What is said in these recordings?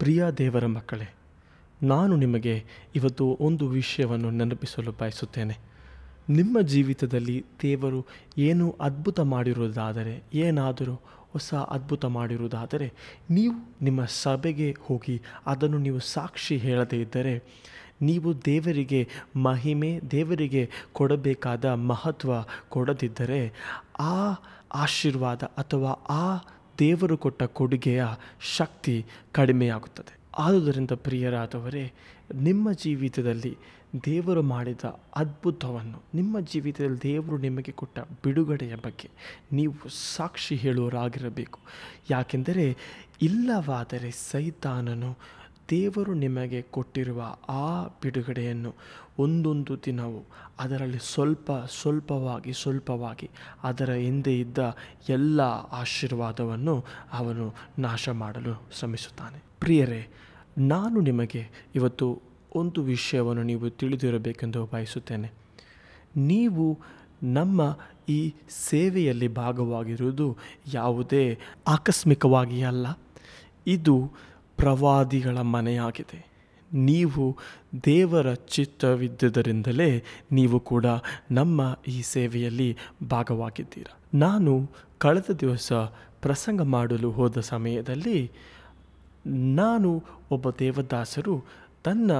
ಪ್ರಿಯ ದೇವರ ಮಕ್ಕಳೇ, ನಾನು ನಿಮಗೆ ಇವತ್ತು ಒಂದು ವಿಷಯವನ್ನು ನೆನಪಿಸಲು ಬಯಸುತ್ತೇನೆ. ನಿಮ್ಮ ಜೀವಿತದಲ್ಲಿ ದೇವರು ಏನು ಅದ್ಭುತ ಮಾಡಿರುವುದಾದರೆ, ಏನಾದರೂ ಹೊಸ ಅದ್ಭುತ ಮಾಡಿರುವುದಾದರೆ, ನೀವು ನಿಮ್ಮ ಸಭೆಗೆ ಹೋಗಿ ಅದನ್ನು ನೀವು ಸಾಕ್ಷಿ ಹೇಳದೇ ಇದ್ದರೆ, ನೀವು ದೇವರಿಗೆ ಮಹಿಮೆ, ದೇವರಿಗೆ ಕೊಡಬೇಕಾದ ಮಹತ್ವ ಕೊಡದಿದ್ದರೆ, ಆ ಆಶೀರ್ವಾದ ಅಥವಾ ಆ ದೇವರು ಕೊಟ್ಟ ಕೊಡುಗೆಯ ಶಕ್ತಿ ಕಡಿಮೆಯಾಗುತ್ತದೆ. ಆದುದರಿಂದ ಪ್ರಿಯರಾದವರೇ, ನಿಮ್ಮ ಜೀವಿತದಲ್ಲಿ ದೇವರು ಮಾಡಿದ ಅದ್ಭುತವನ್ನು, ನಿಮ್ಮ ಜೀವಿತದಲ್ಲಿ ದೇವರು ನಿಮಗೆ ಕೊಟ್ಟ ಬಿಡುಗಡೆಯ ಬಗ್ಗೆ ನೀವು ಸಾಕ್ಷಿ ಹೇಳುವರಾಗಿರಬೇಕು. ಯಾಕೆಂದರೆ ಇಲ್ಲವಾದರೆ ಸೈತಾನನು ದೇವರು ನಿಮಗೆ ಕೊಟ್ಟಿರುವ ಆ ಬಿಡುಗಡೆಯನ್ನು ಒಂದೊಂದು ದಿನವೂ ಅದರಲ್ಲಿ ಸ್ವಲ್ಪ ಸ್ವಲ್ಪವಾಗಿ ಸ್ವಲ್ಪವಾಗಿ ಅದರ ಹಿಂದೆ ಇದ್ದ ಎಲ್ಲ ಆಶೀರ್ವಾದವನ್ನು ಅವನು ನಾಶ ಮಾಡಲು ಶ್ರಮಿಸುತ್ತಾನೆ. ಪ್ರಿಯರೇ, ನಾನು ನಿಮಗೆ ಇವತ್ತು ಒಂದು ವಿಷಯವನ್ನು ನೀವು ತಿಳಿದಿರಬೇಕೆಂದು ಬಯಸುತ್ತೇನೆ. ನೀವು ನಮ್ಮ ಈ ಸೇವೆಯಲ್ಲಿ ಭಾಗವಾಗಿರುವುದು ಯಾವುದೇ ಆಕಸ್ಮಿಕವಾಗಿ ಅಲ್ಲ. ಇದು ಪ್ರವಾದಿಗಳ ಮನೆಯಾಗಿದೆ. ನೀವು ದೇವರ ಚಿತ್ತವಿದ್ದುದರಿಂದಲೇ ನೀವು ಕೂಡ ನಮ್ಮ ಈ ಸೇವೆಯಲ್ಲಿ ಭಾಗವಾಗಿದ್ದೀರ. ನಾನು ಕಳೆದ ದಿವಸ ಪ್ರಸಂಗ ಮಾಡಲು ಹೋದ ಸಮಯದಲ್ಲಿ ನಾನು ಒಬ್ಬ ದೇವದಾಸರು. ತನ್ನ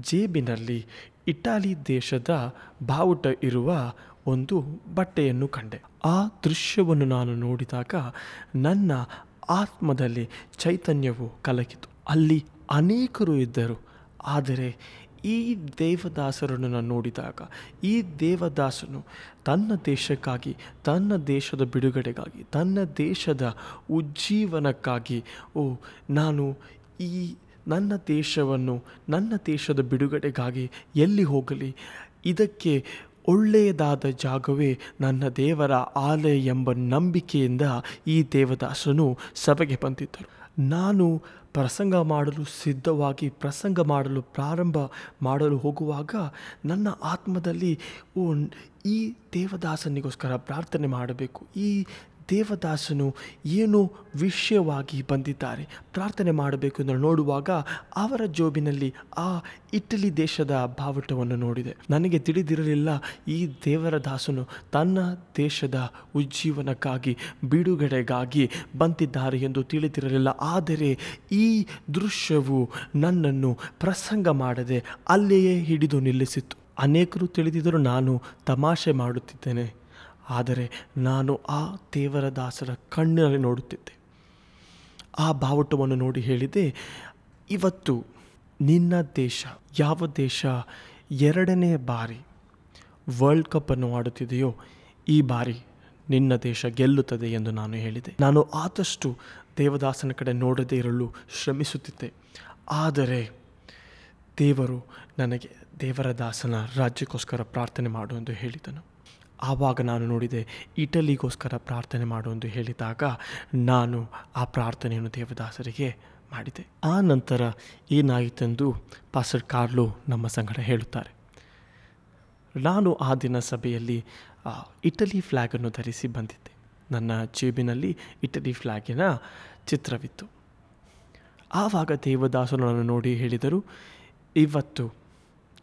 ಜೇಬಿನಲ್ಲಿ ಇಟಾಲಿ ದೇಶದ ಬಾವುಟ ಇರುವ ಒಂದು ಬಟ್ಟೆಯನ್ನು ಕಂಡೆ. ಆ ದೃಶ್ಯವನ್ನು ನಾನು ನೋಡಿದಾಗ ನನ್ನ ಆತ್ಮದಲ್ಲಿ ಚೈತನ್ಯವು ಕಲಕಿತು. ಅಲ್ಲಿ ಅನೇಕರು ಇದ್ದರು. ಆದರೆ ಈ ದೇವದಾಸರನ್ನು ನಾನು ನೋಡಿದಾಗ, ಈ ದೇವದಾಸನು ತನ್ನ ದೇಶಕ್ಕಾಗಿ, ತನ್ನ ದೇಶದ ಬಿಡುಗಡೆಗಾಗಿ, ತನ್ನ ದೇಶದ ಉಜ್ಜೀವನಕ್ಕಾಗಿ, ಓ, ನಾನು ಈ ನನ್ನ ದೇಶವನ್ನು, ನನ್ನ ದೇಶದ ಬಿಡುಗಡೆಗಾಗಿ ಎಲ್ಲಿ ಹೋಗಲಿ, ಇದಕ್ಕೆ ಒಳ್ಳೆಯದಾದ ಜಾಗವೇ ನನ್ನ ದೇವರ ಆಲಯ ಎಂಬ ನಂಬಿಕೆಯಿಂದ ಈ ದೇವದಾಸನು ಸಭೆಗೆ ಬಂದಿದ್ದರು. ನಾನು ಪ್ರಸಂಗ ಮಾಡಲು ಸಿದ್ಧವಾಗಿ ಪ್ರಸಂಗ ಮಾಡಲು ಪ್ರಾರಂಭ ಮಾಡಲು ಹೋಗುವಾಗ ನನ್ನ ಆತ್ಮದಲ್ಲಿ ಈ ದೇವದಾಸನಿಗೋಸ್ಕರ ಪ್ರಾರ್ಥನೆ ಮಾಡಬೇಕು, ಈ ದೇವದಾಸನು ಏನು ವಿಷಯವಾಗಿ ಬಂದಿದ್ದಾರೆ? ಪ್ರಾರ್ಥನೆ ಮಾಡಬೇಕು ಎಂದು ನೋಡುವಾಗ ಅವರ ಜೋಬಿನಲ್ಲಿ ಆ ಇಟಲಿ ದೇಶದ ಬಾವುಟವನ್ನು ನೋಡಿದೆ. ನನಗೆ ತಿಳಿದಿರಲಿಲ್ಲ, ಈ ದೇವರ ದಾಸನು ತನ್ನ ದೇಶದ ಉಜ್ಜೀವನಕ್ಕಾಗಿ, ಬಿಡುಗಡೆಗಾಗಿ ಬಂದಿದ್ದಾರೆ ಎಂದು ತಿಳಿದಿರಲಿಲ್ಲ. ಆದರೆ ಈ ದೃಶ್ಯವು ನನ್ನನ್ನು ಪ್ರಸಂಗ ಮಾಡದೆ ಅಲ್ಲಿಯೇ ಹಿಡಿದು ನಿಲ್ಲಿಸಿತು ಅನೇಕರು ತಿಳಿದಿದ್ದರೂ ನಾನು ತಮಾಷೆ ಮಾಡುತ್ತಿದ್ದೇನೆ. ಆದರೆ ನಾನು ಆ ದೇವರ ದಾಸರ ಕಣ್ಣಲ್ಲಿ ನೋಡುತ್ತಿದ್ದೆ. ಆ ಬಾವುಟವನ್ನು ನೋಡಿ ಹೇಳಿದೆ, ಇವತ್ತು ನಿನ್ನ ದೇಶ, ಯಾವ ದೇಶ ಎರಡನೇ ಬಾರಿ ವರ್ಲ್ಡ್ ಕಪ್ಪನ್ನು ಆಡುತ್ತಿದೆಯೋ, ಈ ಬಾರಿ ನಿನ್ನ ದೇಶ ಗೆಲ್ಲುತ್ತದೆ ಎಂದು ನಾನು ಹೇಳಿದೆ. ನಾನು ಆದಷ್ಟು ದೇವದಾಸನ ಕಡೆ ನೋಡದೇ ಇರಲು ಶ್ರಮಿಸುತ್ತಿದ್ದೆ. ಆದರೆ ದೇವರು ನನಗೆ ದೇವರ ದಾಸನ ರಾಜ್ಯಕ್ಕೋಸ್ಕರ ಪ್ರಾರ್ಥನೆ ಮಾಡು ಎಂದು ಹೇಳಿದನು. ಆವಾಗ ನಾನು ನೋಡಿದೆ, ಇಟಲಿಗೋಸ್ಕರ ಪ್ರಾರ್ಥನೆ ಮಾಡು ಎಂದು ಹೇಳಿದಾಗ ನಾನು ಆ ಪ್ರಾರ್ಥನೆಯನ್ನು ದೇವದಾಸರಿಗೆ ಮಾಡಿದೆ. ಆ ನಂತರ ಏನಾಯಿತೆಂದು ಪಾಸ್ಟರ್ ಕಾರ್ಲು ನಮ್ಮ ಸಂಗಡ ಹೇಳುತ್ತಾರೆ. ನಾನು ಆ ದಿನ ಸಭೆಯಲ್ಲಿ ಇಟಲಿ ಫ್ಲ್ಯಾಗನ್ನು ಧರಿಸಿ ಬಂದಿದ್ದೆ. ನನ್ನ ಜೇಬಿನಲ್ಲಿ ಇಟಲಿ ಫ್ಲ್ಯಾಗಿನ ಚಿತ್ರವಿತ್ತು. ಆವಾಗ ದೇವದಾಸನನ್ನು ನನ್ನ ನೋಡಿ ಹೇಳಿದರು, ಇವತ್ತು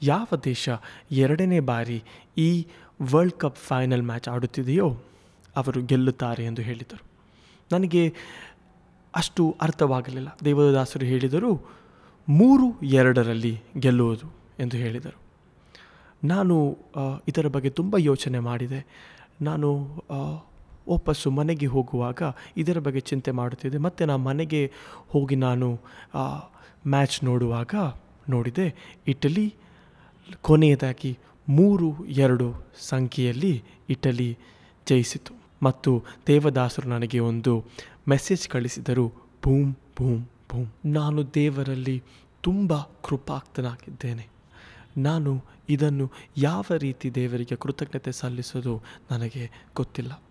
ಯಾವ ದೇಶ ಎರಡನೇ ಬಾರಿ ಈ ವರ್ಲ್ಡ್ ಕಪ್ ಫೈನಲ್ ಮ್ಯಾಚ್ ಆಡುತ್ತಿದೆಯೋ ಅವರು ಗೆಲ್ಲುತ್ತಾರೆ ಎಂದು ಹೇಳಿದರು. ನನಗೆ ಅಷ್ಟು ಅರ್ಥವಾಗಲಿಲ್ಲ. ದೇವದಾಸರು ಹೇಳಿದರು, ಮೂರು ಎರಡರಲ್ಲಿ ಗೆಲ್ಲುವುದು ಎಂದು ಹೇಳಿದರು. ನಾನು ಇದರ ಬಗ್ಗೆ ತುಂಬ ಯೋಚನೆ ಮಾಡಿದೆ. ನಾನು ವಾಪಸ್ಸು ಮನೆಗೆ ಹೋಗುವಾಗ ಇದರ ಬಗ್ಗೆ ಚಿಂತೆ ಮಾಡುತ್ತಿದ್ದೆ. ಮತ್ತು ನಾನು ಮನೆಗೆ ಹೋಗಿ ನಾನು ಮ್ಯಾಚ್ ನೋಡುವಾಗ ನೋಡಿದೆ, ಇಟಲಿ ಕೊನೆಯದಾಗಿ ಮೂರು, ಎರಡು ಸಂಖ್ಯೆಯಲ್ಲಿ ಇಟಲಿ ಜಯಿಸಿತು. ಮತ್ತು ದೇವದಾಸರು ನನಗೆ ಒಂದು ಮೆಸೇಜ್ ಕಳಿಸಿದರು ಬೂಮ್ ಬೂಮ್ ಬೂಮ್ ನಾನು ದೇವರಲ್ಲಿ ತುಂಬ ಕೃಪಾಕ್ತನಾಗಿದ್ದೇನೆ. ನಾನು ಇದನ್ನು ಯಾವ ರೀತಿ ದೇವರಿಗೆ ಕೃತಜ್ಞತೆ ಸಲ್ಲಿಸೋದು ನನಗೆ ಗೊತ್ತಿಲ್ಲ.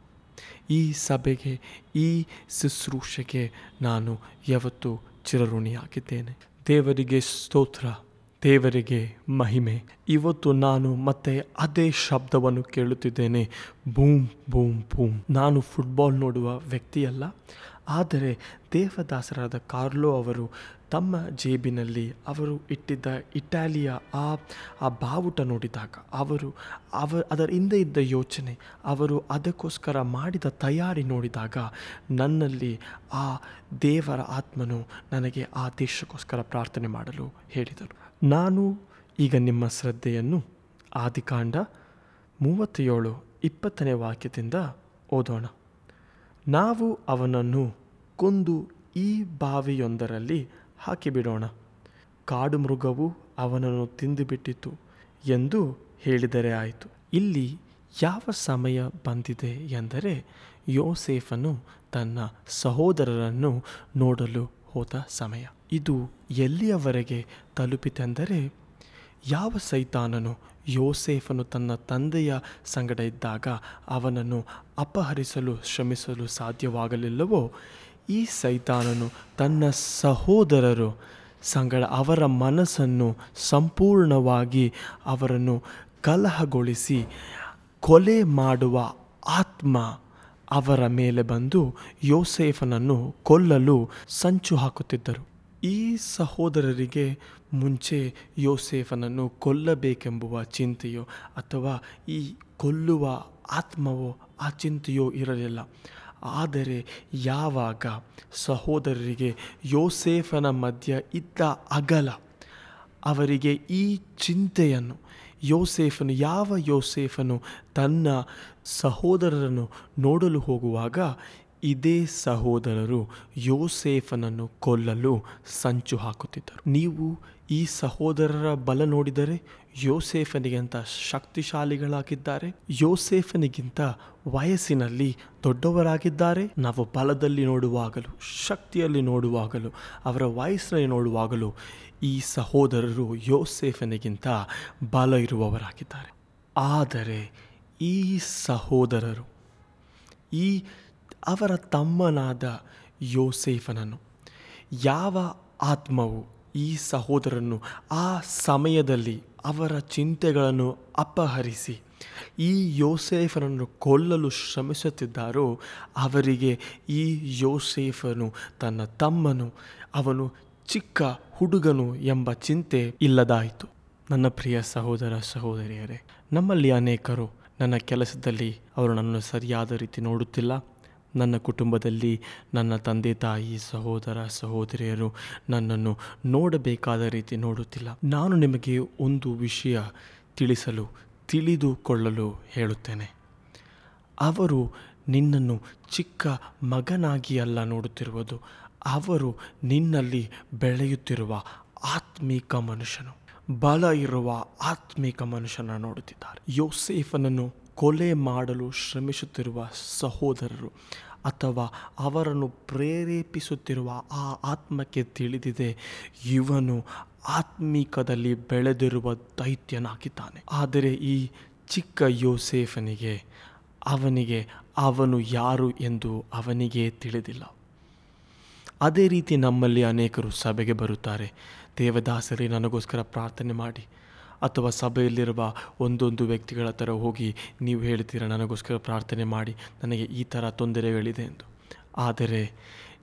ಈ ಸಭೆಗೆ, ಈ ಶುಶ್ರೂಷೆಗೆ ನಾನು ಯಾವತ್ತೂ ಚಿರಋಣಿಯಾಗಿದ್ದೇನೆ. ದೇವರಿಗೆ ಸ್ತೋತ್ರ. ದೇವರಿಗೆ ಮಹಿಮೆ. ಇವತ್ತು ನಾನು ಮತ್ತೆ ಅದೇ ಶಬ್ದವನ್ನು ಕೇಳುತ್ತಿದ್ದೇನೆ. Boom boom boom. ನಾನು ಫುಟ್ಬಾಲ್ ನೋಡುವ ವ್ಯಕ್ತಿಯಲ್ಲ. ಆದರೆ ದೇವದಾಸರಾದ ಕಾರ್ಲೋ ಅವರು ತಮ್ಮ ಜೇಬಿನಲ್ಲಿ ಅವರು ಇಟ್ಟಿದ್ದ ಇಟಾಲಿಯ ಆ ಆ ಬಾವುಟ ನೋಡಿದಾಗ ಅವರು ಅವ, ಅದರ ಹಿಂದೆ ಇದ್ದ ಯೋಚನೆ, ಅವರು ಅದಕ್ಕೋಸ್ಕರ ಮಾಡಿದ ತಯಾರಿ ನೋಡಿದಾಗ ನನ್ನಲ್ಲಿ ಆ ದೇವರ ಆತ್ಮನು ನನಗೆ ಆ ದೇಶಕ್ಕೋಸ್ಕರ ಪ್ರಾರ್ಥನೆ ಮಾಡಲು ಹೇಳಿದರು. ನಾನು ಈಗ ನಿಮ್ಮ ಶ್ರದ್ಧೆಯನ್ನು ಆದಿಕಾಂಡ ಮೂವತ್ತೇಳು ಇಪ್ಪತ್ತನೇ ವಾಕ್ಯದಿಂದ ಓದೋಣ. ನಾವು ಅವನನ್ನು ಕೊಂದು ಈ ಬಾವಿಯೊಂದರಲ್ಲಿ ಹಾಕಿಬಿಡೋಣ ಕಾಡು ಮೃಗವು ಅವನನ್ನು ತಿಂದುಬಿಟ್ಟಿತು ಎಂದು ಹೇಳಿದರೆ ಆಯಿತು. ಇಲ್ಲಿ ಯಾವ ಸಮಯ ಬಂದಿದೆ ಎಂದರೆ ಯೋಸೇಫನು ತನ್ನ ಸಹೋದರರನ್ನು ನೋಡಲು ಹೋದ ಸಮಯ. ಇದು ಎಲ್ಲಿಯವರೆಗೆ ತಲುಪಿತೆಂದರೆ ಯಾವ ಸೈತಾನನು ಯೋಸೇಫನು ತನ್ನ ತಂದೆಯ ಸಂಗಡ ಇದ್ದಾಗ ಅವನನ್ನು ಅಪಹರಿಸಲು ಶ್ರಮಿಸಲು ಸಾಧ್ಯವಾಗಲಿಲ್ಲವೋ ಈ ಸೈತಾನನು ತನ್ನ ಸಹೋದರರು ಸಂಗಡ ಅವರ ಮನಸ್ಸನ್ನು ಸಂಪೂರ್ಣವಾಗಿ ಅವರನ್ನು ಕಲಹಗೊಳಿಸಿ ಕೊಲೆ ಮಾಡುವ ಆತ್ಮ ಅವರ ಮೇಲೆ ಬಂದು ಯೋಸೇಫನನ್ನು ಕೊಲ್ಲಲು ಸಂಚು ಹಾಕುತ್ತಿದ್ದರು. ಈ ಸಹೋದರರಿಗೆ ಮುಂಚೆ ಯೋಸೇಫನನ್ನು ಕೊಲ್ಲಬೇಕೆಂಬುವ ಚಿಂತೆಯೋ ಅಥವಾ ಈ ಕೊಲ್ಲುವ ಆತ್ಮವೋ ಆ ಚಿಂತೆಯೋ ಇರಲಿಲ್ಲ. ಆದರೆ ಯಾವಾಗ ಸಹೋದರರಿಗೆ ಯೋಸೇಫನ ಮಧ್ಯ ಇದ್ದ ಅಗಲ, ಅವರಿಗೆ ಈ ಚಿಂತೆಯನ್ನು, ಯೋಸೇಫನು, ಯಾವ ಯೋಸೇಫನು ತನ್ನ ಸಹೋದರರನ್ನು ನೋಡಲು ಹೋಗುವಾಗ ಇದೇ ಸಹೋದರರು ಯೋಸೇಫನನ್ನು ಕೊಲ್ಲಲು ಸಂಚು ಹಾಕುತ್ತಿದ್ದರು. ನೀವು ಈ ಸಹೋದರರ ಬಲ ನೋಡಿದರೆ ಯೋಸೇಫನಿಗಿಂತ ಶಕ್ತಿಶಾಲಿಗಳಾಗಿದ್ದಾರೆ. ಯೋಸೇಫನಿಗಿಂತ ವಯಸ್ಸಿನಲ್ಲಿ ದೊಡ್ಡವರಾಗಿದ್ದಾರೆ. ನಾವು ಬಲದಲ್ಲಿ ನೋಡುವಾಗಲೂ, ಶಕ್ತಿಯಲ್ಲಿ ನೋಡುವಾಗಲೂ, ಅವರ ವಯಸ್ಸಿನಲ್ಲಿ ನೋಡುವಾಗಲೂ ಈ ಸಹೋದರರು ಯೋಸೇಫನಿಗಿಂತ ಬಲ ಇರುವವರಾಗಿದ್ದಾರೆ. ಆದರೆ ಈ ಸಹೋದರರು, ಈ ಅವರ ತಮ್ಮನಾದ ಯೋಸೇಫನನ್ನು. ಯಾವ ಆತ್ಮವು ಈ ಸಹೋದರನ್ನು ಆ ಸಮಯದಲ್ಲಿ ಅವರ ಚಿಂತೆಗಳನ್ನು ಅಪಹರಿಸಿ ಈ ಯೋಸೇಫನನ್ನು ಕೊಲ್ಲಲು ಶ್ರಮಿಸುತ್ತಿದ್ದಾರೋ, ಅವರಿಗೆ ಈ ಯೋಸೇಫನು ತನ್ನ ತಮ್ಮನು, ಅವನು ಚಿಕ್ಕ ಹುಡುಗನು ಎಂಬ ಚಿಂತೆ ಇಲ್ಲದಾಯಿತು. ನನ್ನ ಪ್ರಿಯ ಸಹೋದರ ಸಹೋದರಿಯರೇ, ನಮ್ಮಲ್ಲಿ ಅನೇಕರು ನನ್ನ ಕೆಲಸದಲ್ಲಿ ಅವರು ನನ್ನನ್ನು ಸರಿಯಾದ ರೀತಿ ನೋಡುತ್ತಿಲ್ಲ. ನನ್ನ ಕುಟುಂಬದಲ್ಲಿ ನನ್ನ ತಂದೆ, ತಾಯಿ, ಸಹೋದರ, ಸಹೋದರಿಯರು ನನ್ನನ್ನು ನೋಡಬೇಕಾದ ರೀತಿ ನೋಡುತ್ತಿಲ್ಲ. ನಾನು ನಿಮಗೆ ಒಂದು ವಿಷಯ ತಿಳಿಸಲು, ತಿಳಿದುಕೊಳ್ಳಲು ಹೇಳುತ್ತೇನೆ. ಅವರು ನಿನ್ನನ್ನು ಚಿಕ್ಕ ಮಗನಾಗಿ ಅಲ್ಲ ನೋಡುತ್ತಿರುವುದು, ಅವರು ನಿನ್ನಲ್ಲಿ ಬೆಳೆಯುತ್ತಿರುವ ಆತ್ಮೀಕ ಮನುಷ್ಯನು. ಬಲ ಇರುವ ಆತ್ಮಿಕ ಮನುಷ್ಯನ ನೋಡುತ್ತಿದ್ದಾರೆ. ಯೋಸೇಫನನ್ನು ಕೊಲೆ ಮಾಡಲು ಶ್ರಮಿಸುತ್ತಿರುವ ಸಹೋದರರು ಅಥವಾ ಅವರನ್ನು ಪ್ರೇರೇಪಿಸುತ್ತಿರುವ ಆ ಆತ್ಮಕ್ಕೆ ತಿಳಿದಿದೆ, ಇವನು ಆತ್ಮಿಕದಲ್ಲಿ ಬೆಳೆದಿರುವ ದೈತ್ಯನಾಗಿದ್ದಾನೆ. ಆದರೆ ಈ ಚಿಕ್ಕ ಯೋಸೇಫನಿಗೆ, ಅವನಿಗೆ, ಅವನು ಯಾರು ಎಂದು ಅವನಿಗೆ ತಿಳಿದಿಲ್ಲ. ಅದೇ ರೀತಿ ನಮ್ಮಲ್ಲಿ ಅನೇಕರು ಸಭೆಗೆ ಬರುತ್ತಾರೆ. ದೇವದಾಸರಿ, ನನಗೋಸ್ಕರ ಪ್ರಾರ್ಥನೆ ಮಾಡಿ. ಅಥವಾ ಸಭೆಯಲ್ಲಿರುವ ಒಂದೊಂದು ವ್ಯಕ್ತಿಗಳ ಥರ ಹೋಗಿ ನೀವು ಹೇಳ್ತೀರ, ನನಗೋಸ್ಕರ ಪ್ರಾರ್ಥನೆ ಮಾಡಿ, ನನಗೆ ಈ ಥರ ತೊಂದರೆಗಳಿದೆ ಎಂದು. ಆದರೆ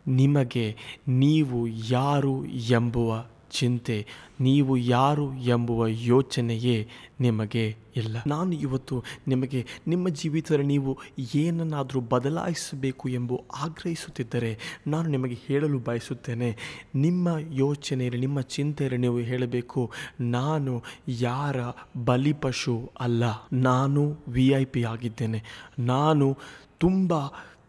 ನಿಮಗೆ ನೀವು ಯಾರು ಎಂಬುವ ಚಿಂತೆ, ನೀವು ಯಾರು ಎಂಬುವ ಯೋಚನೆಯೇ ನಿಮಗೆ ಇಲ್ಲ. ನಾನು ಇವತ್ತು ನಿಮಗೆ ನಿಮ್ಮ ಜೀವಿತದಲ್ಲಿ ನೀವು ಏನನ್ನಾದರೂ ಬದಲಾಯಿಸಬೇಕು ಎಂದು ಆಗ್ರಹಿಸುತ್ತಿದ್ದರೆ ನಾನು ನಿಮಗೆ ಹೇಳಲು ಬಯಸುತ್ತೇನೆ. ನಿಮ್ಮ ಯೋಚನೆಯಲ್ಲಿ, ನಿಮ್ಮ ಚಿಂತೆಯಲ್ಲಿ ನೀವು ಹೇಳಬೇಕು, ನಾನು ಯಾರ ಬಲಿಪಶು ಅಲ್ಲ. ನಾನು ವಿ ಐ ಪಿ ಆಗಿದ್ದೇನೆ. ನಾನು ತುಂಬ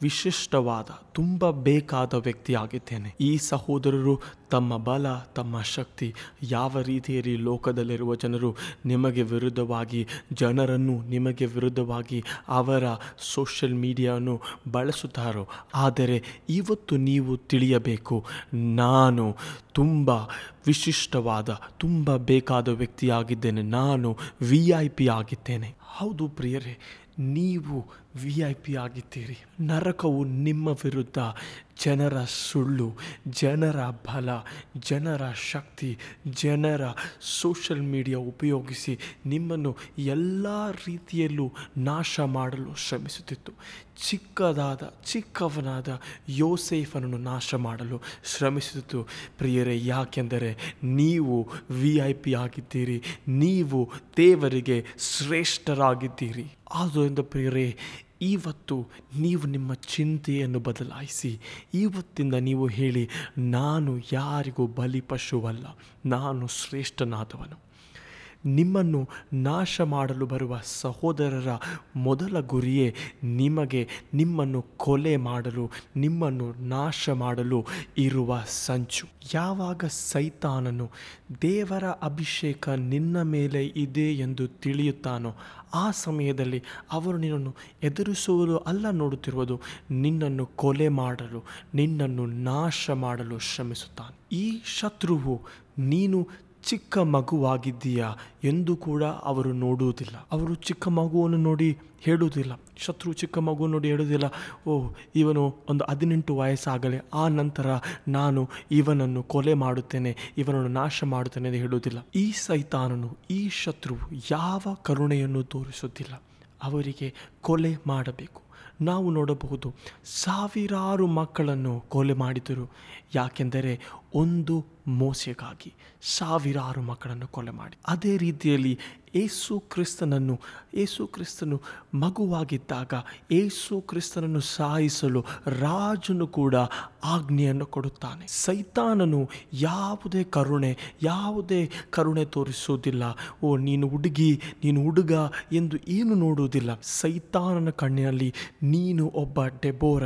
ವಿಶಿಷ್ಟವಾದ, ತುಂಬ ಬೇಕಾದ ವ್ಯಕ್ತಿಯಾಗಿದ್ದೇನೆ ಈ ಸಹೋದರರು ತಮ್ಮ ಬಲ, ತಮ್ಮ ಶಕ್ತಿ ಯಾವ ರೀತಿಯಲ್ಲಿ ಲೋಕದಲ್ಲಿರುವ ಜನರು ನಿಮಗೆ ವಿರುದ್ಧವಾಗಿ, ಜನರನ್ನು ನಿಮಗೆ ವಿರುದ್ಧವಾಗಿ ಅವರ ಸೋಷಲ್ ಮೀಡಿಯಾವನ್ನು ಬಳಸುತ್ತಾರೋ, ಆದರೆ ಇವತ್ತು ನೀವು ತಿಳಿಯಬೇಕು, ನಾನು ತುಂಬ ವಿಶಿಷ್ಟವಾದ, ತುಂಬ ಬೇಕಾದ ವ್ಯಕ್ತಿಯಾಗಿದ್ದೇನೆ, ನಾನು ವಿ ಐ ಪಿ ಆಗಿದ್ದೇನೆ. ಹೌದು ಪ್ರಿಯರೇ, ನೀವು ವಿ ಐ ಪಿ ಆಗಿದ್ದೀರಿ. ನರಕವು ನಿಮ್ಮ ವಿರುದ್ಧ ಜನರ ಸುಳ್ಳು, ಜನರ ಬಲ, ಜನರ ಶಕ್ತಿ, ಜನರ ಸೋಷಲ್ ಮೀಡಿಯಾ ಉಪಯೋಗಿಸಿ ನಿಮ್ಮನ್ನು ಎಲ್ಲ ರೀತಿಯಲ್ಲೂ ನಾಶ ಮಾಡಲು ಶ್ರಮಿಸುತ್ತಿತ್ತು. ಚಿಕ್ಕದಾದ, ಚಿಕ್ಕವನಾದ ಯೋಸೇಫನನ್ನು ನಾಶ ಮಾಡಲು ಶ್ರಮಿಸುತ್ತಿತ್ತು. ಪ್ರಿಯರೇ, ಯಾಕೆಂದರೆ ನೀವು ವಿ ಐ ಪಿ ಆಗಿದ್ದೀರಿ, ನೀವು ದೇವರಿಗೆ ಶ್ರೇಷ್ಠರಾಗಿದ್ದೀರಿ. ಆದ್ದರಿಂದ ಪ್ರಿಯರೇ ಇವತ್ತು ನೀವು ನಿಮ್ಮ ಚಿಂತೆಯನ್ನು ಬದಲಾಯಿಸಿ. ಇವತ್ತಿಂದ ನೀವು ಹೇಳಿ ನಾನು ಯಾರಿಗೂ ಬಲಿಪಶುವಲ್ಲ ನಾನು ಶ್ರೇಷ್ಠನಾದವನು. ನಿಮ್ಮನ್ನು ನಾಶ ಮಾಡಲು ಬರುವ ಸಹೋದರರ ಮೊದಲ ಗುರಿಯೇ ನಿಮಗೆ ನಿಮ್ಮನ್ನು ಕೊಲೆ ಮಾಡಲು, ನಿಮ್ಮನ್ನು ನಾಶ ಮಾಡಲು ಇರುವ ಸಂಚು. ಯಾವಾಗ ಸೈತಾನನು ದೇವರ ಅಭಿಷೇಕ ನಿನ್ನ ಮೇಲೆ ಇದೆ ಎಂದು ತಿಳಿಯುತ್ತಾನೋ, ಆ ಸಮಯದಲ್ಲಿ ಅವರು ನಿನ್ನನ್ನು ಎದುರಿಸುವುದು ಅಲ್ಲ ನೋಡುತ್ತಿರುವುದು, ನಿನ್ನನ್ನು ಕೊಲೆ ಮಾಡಲು, ನಿನ್ನನ್ನು ನಾಶ ಮಾಡಲು ಶ್ರಮಿಸುತ್ತಾನೆ. ಈ ಶತ್ರುವು ನೀನು ಚಿಕ್ಕ ಮಗುವಾಗಿದ್ದೀಯಾ ಎಂದು ಕೂಡ ಅವರು ನೋಡುವುದಿಲ್ಲ. ಅವರು ಚಿಕ್ಕ ಮಗುವನ್ನು ನೋಡಿ ಹೇಳುವುದಿಲ್ಲ. ಶತ್ರು ಚಿಕ್ಕ ಮಗು ನೋಡಿ ಹೇಳುವುದಿಲ್ಲ. ಓ, ಇವನು ಒಂದು ಹದಿನೆಂಟು ವಯಸ್ಸಾಗಲೇ, ಆ ನಂತರ ನಾನು ಇವನನ್ನು ಕೊಲೆ ಮಾಡುತ್ತೇನೆ, ಇವನನ್ನು ನಾಶ ಮಾಡುತ್ತೇನೆ ಎಂದು ಹೇಳುವುದಿಲ್ಲ. ಈ ಸೈತಾನನು, ಈ ಶತ್ರುವು ಯಾವ ಕರುಣೆಯನ್ನು ತೋರಿಸುತ್ತಿಲ್ಲ ಅವರಿಗೆ ಕೊಲೆ ಮಾಡಬೇಕು. ನಾವು ನೋಡಬಹುದು ಸಾವಿರಾರು ಮಕ್ಕಳನ್ನು ಕೊಲೆ ಮಾಡಿದರು. ಯಾಕೆಂದರೆ ಒಂದು ಮೋಸೆಗಾಗಿ ಸಾವಿರಾರು ಮಕ್ಕಳನ್ನು ಕೊಲೆ ಮಾಡಿ. ಅದೇ ರೀತಿಯಲ್ಲಿ ಏಸು ಕ್ರಿಸ್ತನನ್ನು, ಏಸು ಕ್ರಿಸ್ತನು ಮಗುವಾಗಿದ್ದಾಗ ಏಸು ಕ್ರಿಸ್ತನನ್ನು ಸಾಯಿಸಲು ರಾಜನು ಕೂಡ ಆಜ್ಞೆಯನ್ನು ಕೊಡುತ್ತಾನೆ. ಸೈತಾನನು ಯಾವುದೇ ಕರುಣೆ ಯಾವುದೇ ಕರುಣೆ ತೋರಿಸುವುದಿಲ್ಲ. ಓ, ನೀನು ಹುಡುಗಿ, ನೀನು ಹುಡುಗ ಎಂದು ಏನು ನೋಡುವುದಿಲ್ಲ. ಸೈತಾನನ ಕಣ್ಣಿನಲ್ಲಿ ನೀನು ಒಬ್ಬ ಡೆಬೋರ,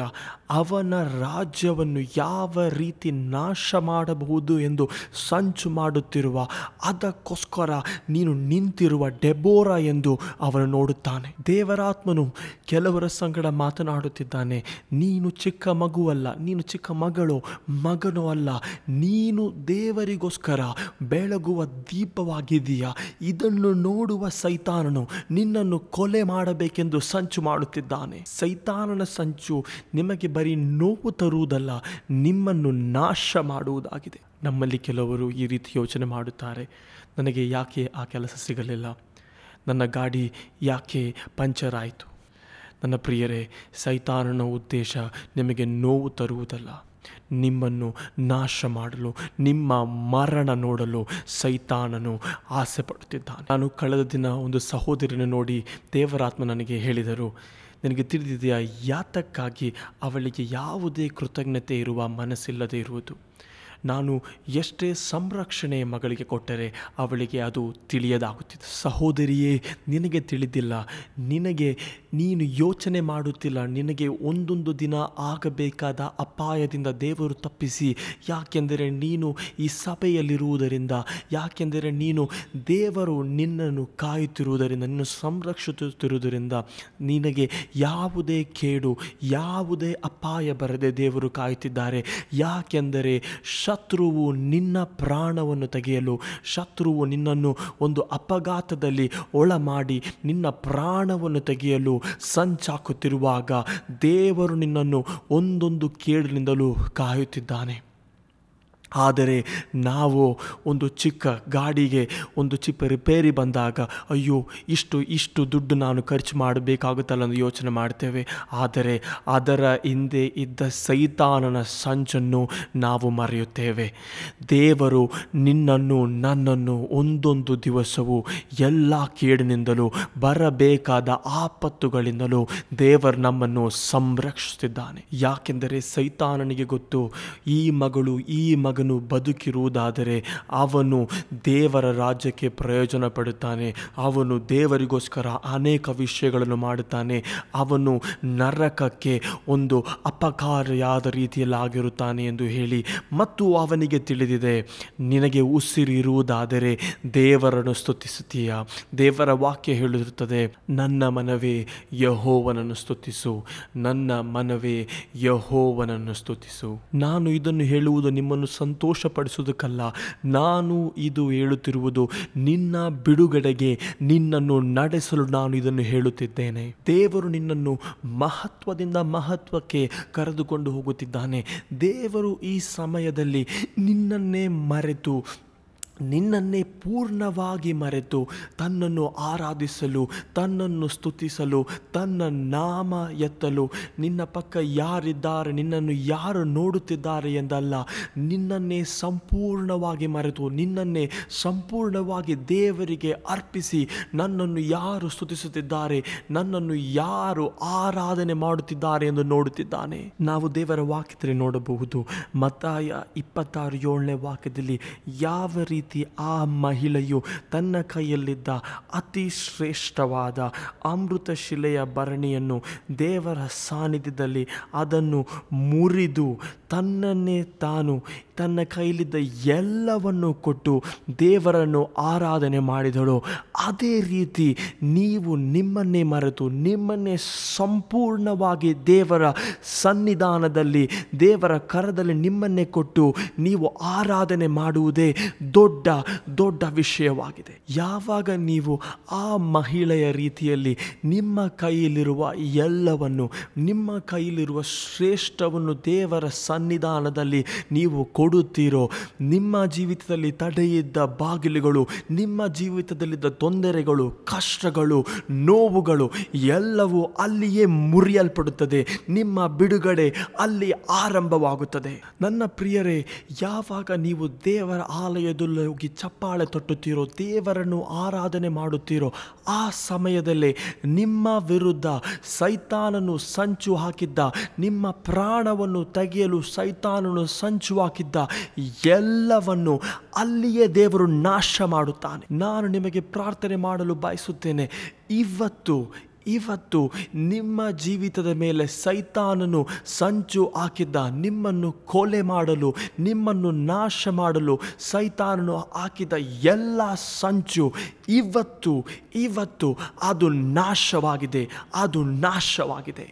ಅವನ ರಾಜ್ಯವನ್ನು ಯಾವ ರೀತಿ ನಾಶ ಮಾಡಬಹುದು ಎಂದು ಸಂಚು ಮಾಡುತ್ತಿರುವ ಅದಕ್ಕೋಸ್ಕರ ನೀನು ನಿಂತಿರುವ ಡೆಬೋರ ಎಂದು ಅವನು ನೋಡುತ್ತಾನೆ. ದೇವರಾತ್ಮನು ಕೆಲವರ ಸಂಗಡ ಮಾತನಾಡುತ್ತಿದ್ದಾನೆ. ನೀನು ಚಿಕ್ಕ ಮಗುವಲ್ಲ, ನೀನು ಚಿಕ್ಕ ಮಗಳು, ಮಗನೂ ಅಲ್ಲ, ನೀನು ದೇವರಿಗೋಸ್ಕರ ಬೆಳಗುವ ದೀಪವಾಗಿದೆಯಾ ಇದನ್ನು ನೋಡುವ ಸೈತಾನನು ನಿನ್ನನ್ನು ಕೊಲೆ ಮಾಡಬೇಕೆಂದು ಸಂಚು ಮಾಡುತ್ತಿದ್ದಾನೆ. ಸೈತಾನನ ಸಂಚು ನಿಮಗೆ ಬರೀ ನೋವು ತರುವುದಲ್ಲ, ನಿಮ್ಮನ್ನು ನಾಶ ಮಾಡುವುದಾಗಿದೆ. ನಮ್ಮಲ್ಲಿ ಕೆಲವರು ಈ ರೀತಿ ಯೋಚನೆ ಮಾಡುತ್ತಾರೆ. ನನಗೆ ಯಾಕೆ ಆ ಕೆಲಸ ಸಿಗಲಿಲ್ಲ? ನನ್ನ ಗಾಡಿ ಯಾಕೆ ಪಂಚರ್ ಆಯಿತು? ನನ್ನ ಪ್ರಿಯರೇ, ಸೈತಾನನ ಉದ್ದೇಶ ನಿಮಗೆ ನೋವು ತರುವುದಲ್ಲ. ನಿಮ್ಮನ್ನು ನಾಶ ಮಾಡಲು, ನಿಮ್ಮ ಮರಣ ನೋಡಲು ಸೈತಾನನು ಆಸೆ ಪಡುತ್ತಿದ್ದಾನೆ ನಾನು ಕಳೆದ ದಿನ ಒಂದು ಸಹೋದರಿನ ನೋಡಿ ದೇವರಾತ್ಮ ನನಗೆ ಹೇಳಿದರು, ನನಗೆ ತಿಳಿದಿದೆಯಾ, ಯಾತಕ್ಕಾಗಿ ಅವಳಿಗೆ ಯಾವುದೇ ಕೃತಜ್ಞತೆ ಇರುವ ಮನಸ್ಸಿಲ್ಲದೆ ಇರುವುದು? ನಾನು ಎಷ್ಟೇ ಸಂರಕ್ಷಣೆ ಮಗಳಿಗೆ ಕೊಟ್ಟರೆ ಅವಳಿಗೆ ಅದು ತಿಳಿಯದಾಗುತ್ತಿದೆ. ಸಹೋದರಿಯೇ ನಿನಗೆ ತಿಳಿದಿಲ್ಲ. ನಿನಗೆ ನೀನು ಯೋಚನೆ ಮಾಡುತ್ತಿಲ್ಲ. ನಿನಗೆ ಒಂದೊಂದು ದಿನ ಆಗಬೇಕಾದ ಅಪಾಯದಿಂದ ದೇವರು ತಪ್ಪಿಸಿ. ಯಾಕೆಂದರೆ ನೀನು ಈ ಸಭೆಯಲ್ಲಿರುವುದರಿಂದ, ಯಾಕೆಂದರೆ ನೀನು ದೇವರು ನಿನ್ನನ್ನು ಕಾಯುತ್ತಿರುವುದರಿಂದ, ನಿನ್ನನ್ನು ಸಂರಕ್ಷಿಸುತ್ತಿರುವುದರಿಂದ ನಿನಗೆ ಯಾವುದೇ ಕೇಡು, ಯಾವುದೇ ಅಪಾಯ ಬರದೆ ದೇವರು ಕಾಯುತ್ತಿದ್ದಾರೆ. ಯಾಕೆಂದರೆ ಶತ್ರುವು ನಿನ್ನ ಪ್ರಾಣವನ್ನು ತೆಗೆಯಲು, ಶತ್ರುವು ನಿನ್ನನ್ನು ಒಂದು ಅಪಘಾತದಲ್ಲಿ ಒಳ ಮಾಡಿ ನಿನ್ನ ಪ್ರಾಣವನ್ನು ತೆಗೆಯಲು ಸಂಚಾಕುತ್ತಿರುವಾಗ ದೇವರು ನಿನ್ನನ್ನು ಒಂದೊಂದು ಕೇಡಿನಿಂದಲೂ ಕಾಯುತ್ತಿದ್ದಾನೆ. ಆದರೆ ನಾವು ಒಂದು ಚಿಕ್ಕ ಗಾಡಿಗೆ ಒಂದು ಚಿಕ್ಕ ರಿಪೇರಿ ಬಂದಾಗ, ಅಯ್ಯೋ, ಇಷ್ಟು ಇಷ್ಟು ದುಡ್ಡು ನಾನು ಖರ್ಚು ಮಾಡಬೇಕಾಗುತ್ತಲ್ಲ ಅಂತ ಯೋಚನೆ ಮಾಡ್ತೇವೆ. ಆದರೆ ಅದರ ಹಿಂದೆ ಇದ್ದ ಸೈತಾನನ ಸಂಚನ್ನು ನಾವು ಮರೆಯುತ್ತೇವೆ. ದೇವರು ನಿನ್ನನ್ನು, ನನ್ನನ್ನು ಒಂದೊಂದು ದಿವಸವೂ ಎಲ್ಲ ಕೇಡಿನಿಂದಲೂ, ಬರಬೇಕಾದ ಆಪತ್ತುಗಳಿಂದಲೂ ದೇವರು ನಮ್ಮನ್ನು ಸಂರಕ್ಷಿಸುತ್ತಿದ್ದಾನೆ. ಯಾಕೆಂದರೆ ಸೈತಾನನಿಗೆ ಗೊತ್ತು, ಈ ಮಗಳು, ಈ ಮಗನು ಬದುಕಿರುವುದಾದರೆ ಅವನು ದೇವರ ರಾಜ್ಯಕ್ಕೆ ಪ್ರಯೋಜನ ಪಡುತ್ತಾನೆ ಅವನು ದೇವರಿಗೋಸ್ಕರ ಅನೇಕ ವಿಷಯಗಳನ್ನು ಮಾಡುತ್ತಾನೆ. ಅವನು ನರಕಕ್ಕೆ ಒಂದು ಅಪಕಾರಿಯಾದ ರೀತಿಯಲ್ಲಿ ಆಗಿರುತ್ತಾನೆ ಎಂದು ಹೇಳಿ ಮತ್ತು ಅವನಿಗೆ ತಿಳಿದಿದೆ, ನಿನಗೆ ಉಸಿರಿರುವುದಾದರೆ ದೇವರನ್ನು ಸ್ತುತಿಸುತ್ತೀಯ. ದೇವರ ವಾಕ್ಯ ಹೇಳಿರುತ್ತದೆ ನನ್ನ ಮನವೇ ಯಹೋವನನ್ನು ಸ್ತುತಿಸು. ನನ್ನ ಮನವೇ ಯಹೋವನನ್ನು ಸ್ತುತಿಸು. ನಾನು ಇದನ್ನು ಹೇಳುವುದು ನಿಮ್ಮನ್ನು ಸಂತೋಷಪಡಿಸುವುದಕ್ಕಲ್ಲ. ನಾನು ಇದು ಹೇಳುತ್ತಿರುವುದು ನಿನ್ನ ಬಿಡುಗಡೆಗೆ ನಿನ್ನನ್ನು ನಡೆಸಲು ನಾನು ಇದನ್ನು ಹೇಳುತ್ತಿದ್ದೇನೆ. ದೇವರು ನಿನ್ನನ್ನು ಮಹತ್ವದಿಂದ ಮಹತ್ವಕ್ಕೆ ಕರೆದುಕೊಂಡು ಹೋಗುತ್ತಿದ್ದಾನೆ. ದೇವರು ಈ ಸಮಯದಲ್ಲಿ ನಿನ್ನನ್ನೇ ಮರೆತು ನಿನ್ನನ್ನೇ ಪೂರ್ಣವಾಗಿ ಮರೆತು ತನ್ನನ್ನು ಆರಾಧಿಸಲು, ತನ್ನನ್ನು ಸ್ತುತಿಸಲು, ತನ್ನ ನಾಮ ಎತ್ತಲು, ನಿನ್ನ ಪಕ್ಕ ಯಾರಿದ್ದಾರೆ, ನಿನ್ನನ್ನು ಯಾರು ನೋಡುತ್ತಿದ್ದಾರೆ ಎಂದಲ್ಲ, ನಿನ್ನನ್ನೇ ಸಂಪೂರ್ಣವಾಗಿ ಮರೆತು, ನಿನ್ನನ್ನೇ ಸಂಪೂರ್ಣವಾಗಿ ದೇವರಿಗೆ ಅರ್ಪಿಸಿ ನನ್ನನ್ನು ಯಾರು ಸ್ತುತಿಸುತ್ತಿದ್ದಾರೆ, ನನ್ನನ್ನು ಯಾರು ಆರಾಧನೆ ಮಾಡುತ್ತಿದ್ದಾರೆ ಎಂದು ನೋಡುತ್ತಿದ್ದಾನೆ. ನಾವು ದೇವರ ವಾಕ್ಯದಲ್ಲಿ ನೋಡಬಹುದು. ಮತ್ತಾಯ ಇಪ್ಪತ್ತಾರು ಏಳನೇ ವಾಕ್ಯದಲ್ಲಿ ಯಾವ ರೀತಿ ಆ ಮಹಿಳೆಯು ತನ್ನ ಕೈಯಲ್ಲಿದ್ದ ಅತಿ ಶ್ರೇಷ್ಠವಾದ ಅಮೃತ ಶಿಲೆಯ ಭರಣಿಯನ್ನು ದೇವರ ಸಾನ್ನಿಧ್ಯದಲ್ಲಿ ಅದನ್ನು ಮುರಿದು ತನ್ನನ್ನೇ ತಾನು ತನ್ನ ಕೈಲಿದ್ದ ಎಲ್ಲವನ್ನು ಕೊಟ್ಟು ದೇವರನ್ನು ಆರಾಧನೆ ಮಾಡಿದಳು. ಅದೇ ರೀತಿ ನೀವು ನಿಮ್ಮನ್ನೇ ಮರೆತು ನಿಮ್ಮನ್ನೇ ಸಂಪೂರ್ಣವಾಗಿ ದೇವರ ಸನ್ನಿಧಾನದಲ್ಲಿ, ದೇವರ ಕರದಲ್ಲಿ ನಿಮ್ಮನ್ನೇ ಕೊಟ್ಟು ನೀವು ಆರಾಧನೆ ಮಾಡುವುದೇ ದೊಡ್ಡ ದೊಡ್ಡ ವಿಷಯವಾಗಿದೆ. ಯಾವಾಗ ನೀವು ಆ ಮಹಿಳೆಯ ರೀತಿಯಲ್ಲಿ ನಿಮ್ಮ ಕೈಯಲ್ಲಿರುವ ಎಲ್ಲವನ್ನು, ನಿಮ್ಮ ಕೈಯಲ್ಲಿರುವ ಶ್ರೇಷ್ಠವನ್ನು ದೇವರ ಸನ್ನಿಧಾನದಲ್ಲಿ ನೀವು ಕೊಡುತ್ತೀರೋ, ನಿಮ್ಮ ಜೀವಿತದಲ್ಲಿ ತಡೆಯಿದ್ದ ಬಾಗಿಲುಗಳು, ನಿಮ್ಮ ಜೀವಿತದಲ್ಲಿದ್ದ ತೊಂದರೆಗಳು, ಕಷ್ಟಗಳು, ನೋವುಗಳು ಎಲ್ಲವೂ ಅಲ್ಲಿಯೇ ಮುರಿಯಲ್ಪಡುತ್ತದೆ. ನಿಮ್ಮ ಬಿಡುಗಡೆ ಅಲ್ಲಿ ಆರಂಭವಾಗುತ್ತದೆ. ನನ್ನ ಪ್ರಿಯರೇ, ಯಾವಾಗ ನೀವು ದೇವರ ಆಲಯದಲ್ಲಿ ಹೋಗಿ ಚಪ್ಪಾಳೆ ತೊಟ್ಟುತ್ತೀರೋ, ದೇವರನ್ನು ಆರಾಧನೆ ಮಾಡುತ್ತೀರೋ, ಆ ಸಮಯದಲ್ಲಿ ನಿಮ್ಮ ವಿರುದ್ಧ ಸೈತಾನನು ಸಂಚು ಹಾಕಿದ್ದ, ನಿಮ್ಮ ಪ್ರಾಣವನ್ನು ತೆಗೆಯಲು ಸೈತಾನನು ಸಂಚು ಹಾಕಿದ್ದ ಎಲ್ಲವನ್ನು ಅಲ್ಲಿಯೇ ದೇವರು ನಾಶ ಮಾಡುತ್ತಾನೆ. ನಾನು ನಿಮಗೆ ಪ್ರಾರ್ಥನೆ ಮಾಡಲು ಬಯಸುತ್ತೇನೆ. ಇವತ್ತು ಇವತ್ತು ನಿಮ್ಮ ಜೀವಿತದ ಮೇಲೆ ಸೈತಾನನು ಸಂಚು ಹಾಕಿದ್ದ, ನಿಮ್ಮನ್ನು ಕೊಲೆ ಮಾಡಲು, ನಿಮ್ಮನ್ನು ನಾಶ ಮಾಡಲು ಸೈತಾನನು ಹಾಕಿದ ಎಲ್ಲ ಸಂಚು ಇವತ್ತು ಇವತ್ತು ಅದು ನಾಶವಾಗಿದೆ ಅದು ನಾಶವಾಗಿದೆ.